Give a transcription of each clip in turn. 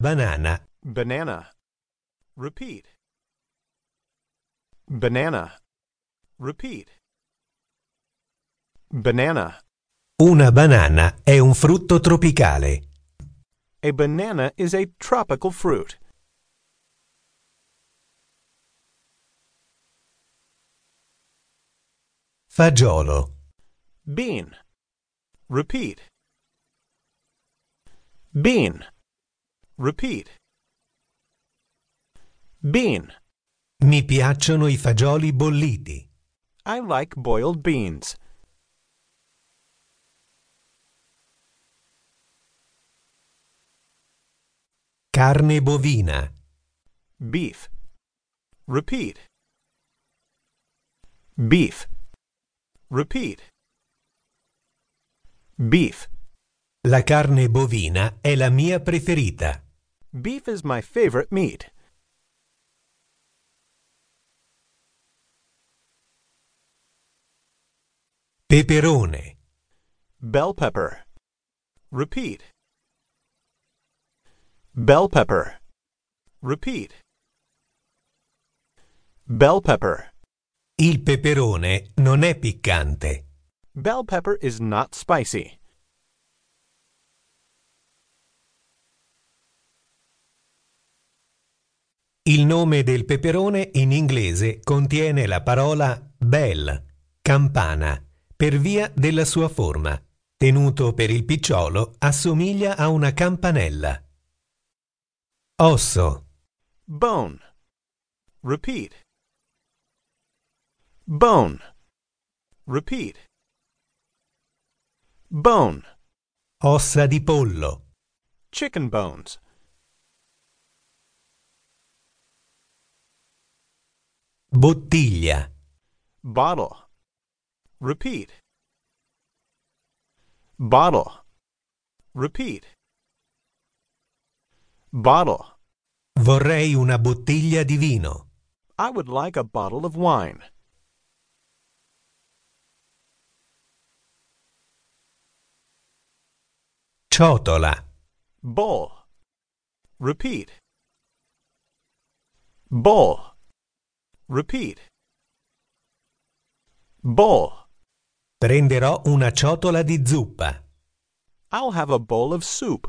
banana, banana. Repeat. Banana. Repeat. Banana. una banana è un frutto tropicale. A banana is a tropical fruit. Fagiolo, Bean. Repeat. Bean. Repeat. Bean. mi piacciono i fagioli bolliti. I like boiled beans. Carne bovina, Beef. Repeat. Beef. Repeat. Beef. la carne bovina è la mia preferita. Beef is my favorite meat. Peperone, Bell pepper. Repeat. Bell pepper. Repeat. Bell pepper. il peperone non è piccante. Bell pepper is not spicy. Il nome del peperone in inglese contiene la parola bell, campana, per via della sua forma. Tenuto per il picciolo, assomiglia a una campanella. Osso, Bone. Repeat. Bone. Repeat. Bone. ossa di pollo, Chicken bones. Bottiglia, Bottle. Repeat. Bottle. Repeat. Bottle. vorrei una bottiglia di vino. I would like a bottle of wine. Ciotola, Bowl. Repeat. Bowl. Repeat. Bowl. prenderò una ciotola di zuppa. I'll have a bowl of soup.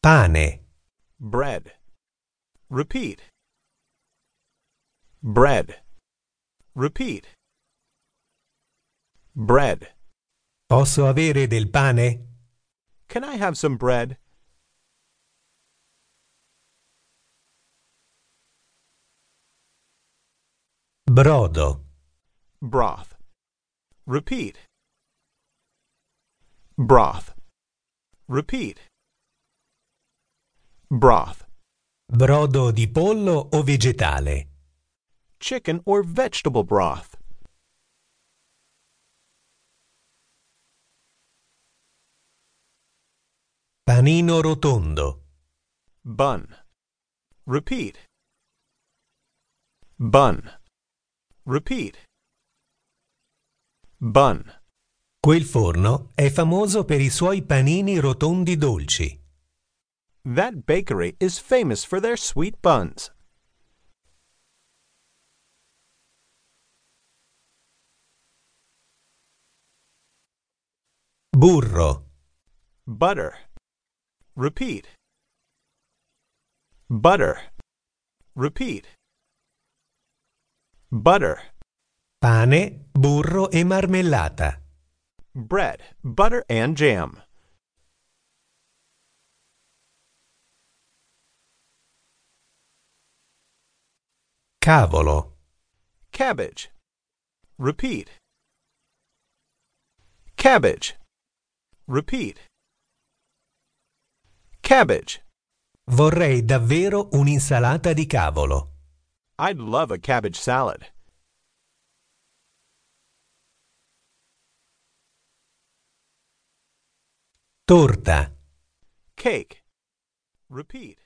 Pane, Bread. Repeat. Bread. Repeat. Bread. posso avere del pane? Can I have some bread? Brodo, Broth. Repeat. Broth. Repeat. Broth. brodo di pollo o vegetale? Chicken or vegetable broth. Panino rotondo, Bun. Repeat. Bun. Repeat. Bun. Quel forno è famoso per i suoi panini rotondi dolci. That bakery is famous for their sweet buns. Burro, Butter. Repeat. Butter. Repeat. Butter. pane, burro e marmellata. Bread, butter, and jam. Cavolo, Cabbage. Repeat. Cabbage. Repeat. Cabbage. vorrei davvero un'insalata di cavolo. I'd love a cabbage salad. Torta, Cake. Repeat.